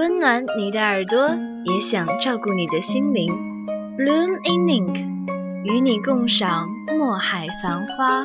温暖你的耳朵，也想照顾你的心灵。Bloom in Ink，与你共赏墨海繁花。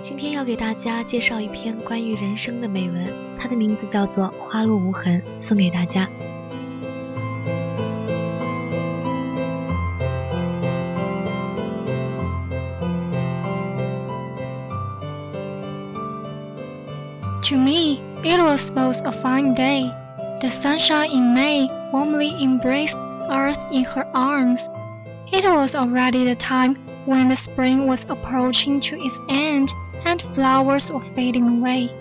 今天要给大家介绍一篇关于人生的美文，它的名字叫做《花落无痕》，送给大家。 To me, it was both a fine day. The sunshine in May warmly embraced earth in her arms. It was already the time when the spring was approaching to its end and flowers were fading away.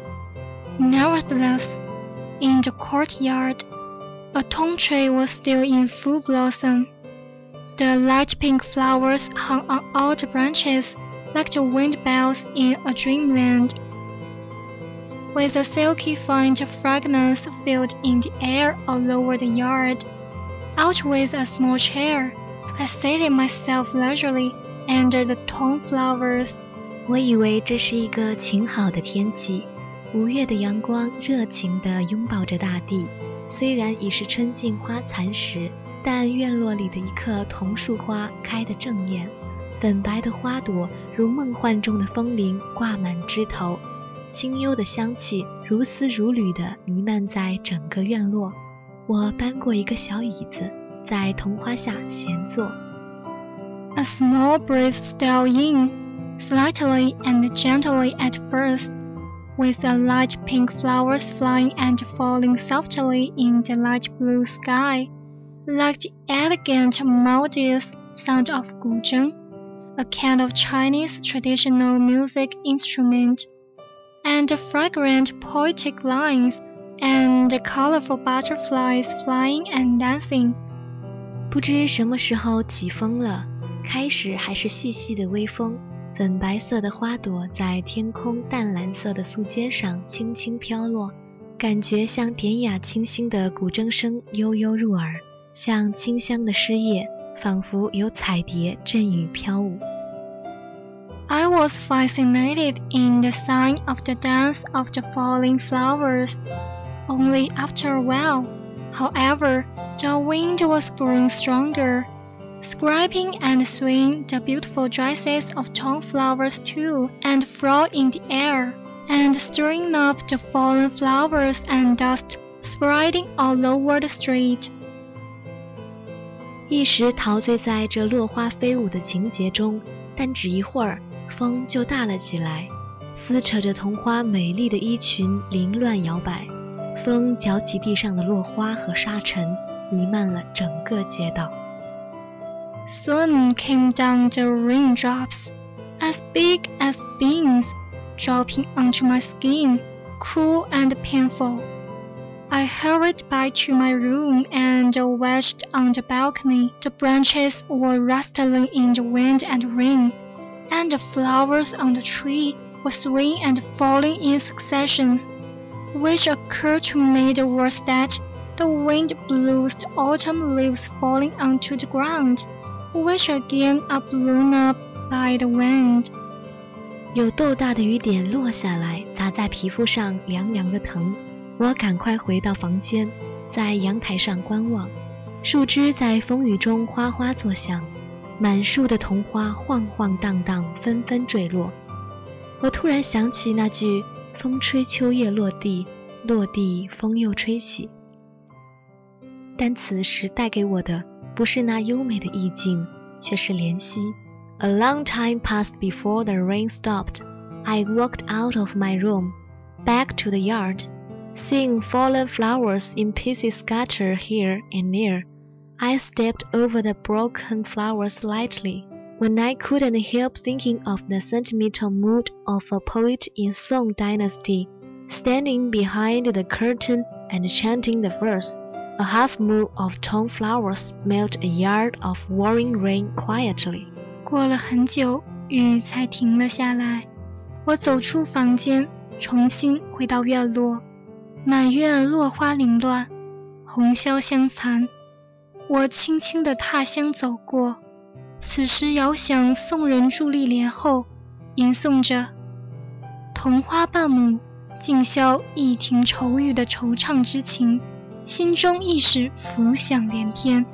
Nevertheless, in the courtyard, a tung tree was still in full blossom. The light pink flowers hung on all the branches like the wind bells in a dreamland. With a silky faint fragrance filled in the air all over the yard. Out with a small chair, I seated myself leisurely under the tung flowers. 我以为这是一个晴好的天气，五月的阳光热情地拥抱着大地。虽然已是春尽花残时，但院落里的一棵桐树花开得正艳，粉白的花朵如梦幻中的风铃挂满枝头，清幽的香气如丝如缕地弥漫在整个院落。我搬过一个小椅子，在桐花下闲坐。A small breeze stole in, slightly and gently at first, with the light pink flowers flying and falling softly in the light blue sky, like the elegant melodious sound of guzheng, a kind of Chinese traditional music instrument, and the fragrant poetic lines, and the colorful butterflies flying and dancing. 不知什么时候起风了，开始还是细细的微风， 粉白色的花朵在天空淡蓝色的素笺上轻轻飘落，感觉像典雅清新的古筝声悠悠入耳，像清香的诗叶，仿佛有彩蝶阵雨飘舞。 I was fascinated in the sign of the dance of the falling flowers. Only after a while, however, the wind was growing stronger. Scraping and swing the beautiful dresses of tung flowers too, and fly in the air, and stirring up the fallen flowers and dust spreading all over the street. 一时陶醉在这落花飞舞的情节中，但只一会儿，风就大了起来，撕扯着桐花美丽的衣裙，凌乱摇摆。风搅起地上的落花和沙尘，弥漫了整个街道。Soon came down the raindrops, as big as beans, dropping onto my skin, cool and painful. I hurried back to my room and watched on the balcony. The branches were rustling in the wind and rain, and the flowers on the tree were swaying and falling in succession. Which occurred to me the was that the wind blew the autumn leaves falling onto the ground, which again are blown up by the wind. 有豆大的雨点落下来，砸在皮肤上，凉凉的疼。我赶快回到房间，在阳台上观望，树枝在风雨中哗哗作响，满树的桐花晃晃荡荡，纷纷坠落。我突然想起那句“风吹秋叶落地，落地风又吹起”，但此时带给我的不是那优美的意境，却是怜惜。A long time passed before the rain stopped. I walked out of my room, back to the yard. Seeing fallen flowers in pieces scattered here and there, I stepped over the broken flowers lightly. When I couldn't help thinking of the sentimental mood of a poet in Song Dynasty, standing behind the curtain and chanting the verse, a half moon of tone flowers melt a yard of warring rain quietly. 过了很久，雨才停了下来。我走出房间，重新回到院落。满院落花凌乱，红绡香残。我轻轻地踏香走过，此时遥想宋人伫立帘后，吟诵着“桐花半亩，尽消一庭愁雨”的惆怅之情，心中一时浮想联翩。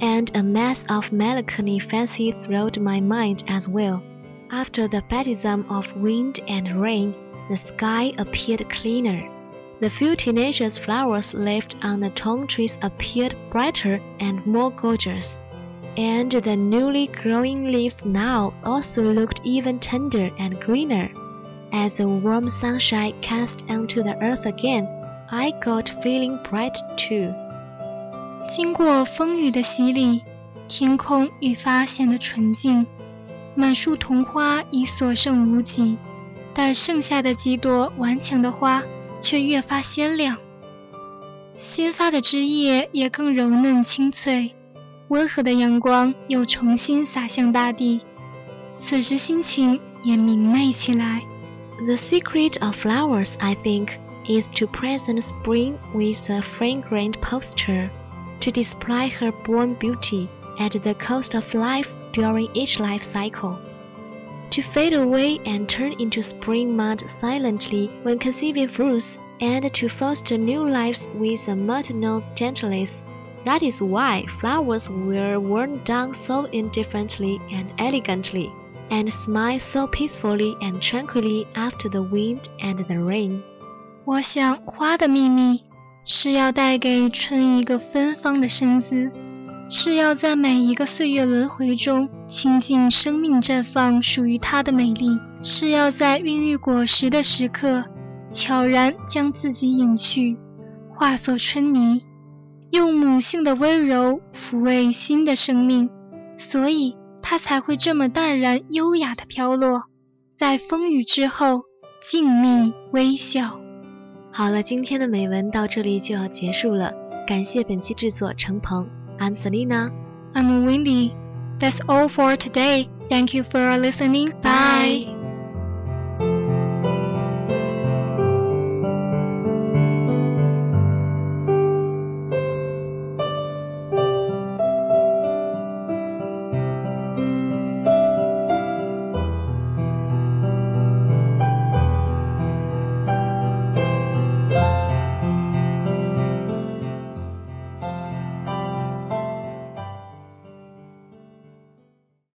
And a mass of melancholy fancy thrilled my mind as well. After the baptism of wind and rain, the sky appeared cleaner. The few tenacious flowers left on the tung trees appeared brighter and more gorgeous, and the newly growing leaves now also looked even tender and greener. As the warm sunshine cast onto the earth again, I got feeling bright too. 经过风雨的洗礼，天空愈发显得纯净，满树桐花已所剩无几。但剩下的几朵顽强的花却越发鲜亮，新发的枝叶也更柔嫩清脆，温和的阳光又重新洒向大地，此时心情也明媚起来。The secret of flowers, I think, is to present spring with a fragrant posture, to display her born beauty at the cost of life during each life cycle. to fade away and turn into spring mud silently when conceiving fruits, and to foster new lives with a maternal gentleness. That is why flowers were worn down so indifferently and elegantly, and smile so peacefully and tranquilly after the wind and the rain. 我想，花的秘密是要带给春一个芬芳的身姿。是要在每一个岁月轮回中倾尽生命绽放属于它的美丽；是要在孕育果实的时刻悄然将自己隐去，化作春泥，用母性的温柔抚慰新的生命，所以它才会这么淡然优雅地飘落，在风雨之后静谧微笑。好了，今天的美文到这里就要结束了，感谢本期制作程鹏。I'm Selina. I'm Wendy. That's all for today. Thank you for listening. Bye. Bye.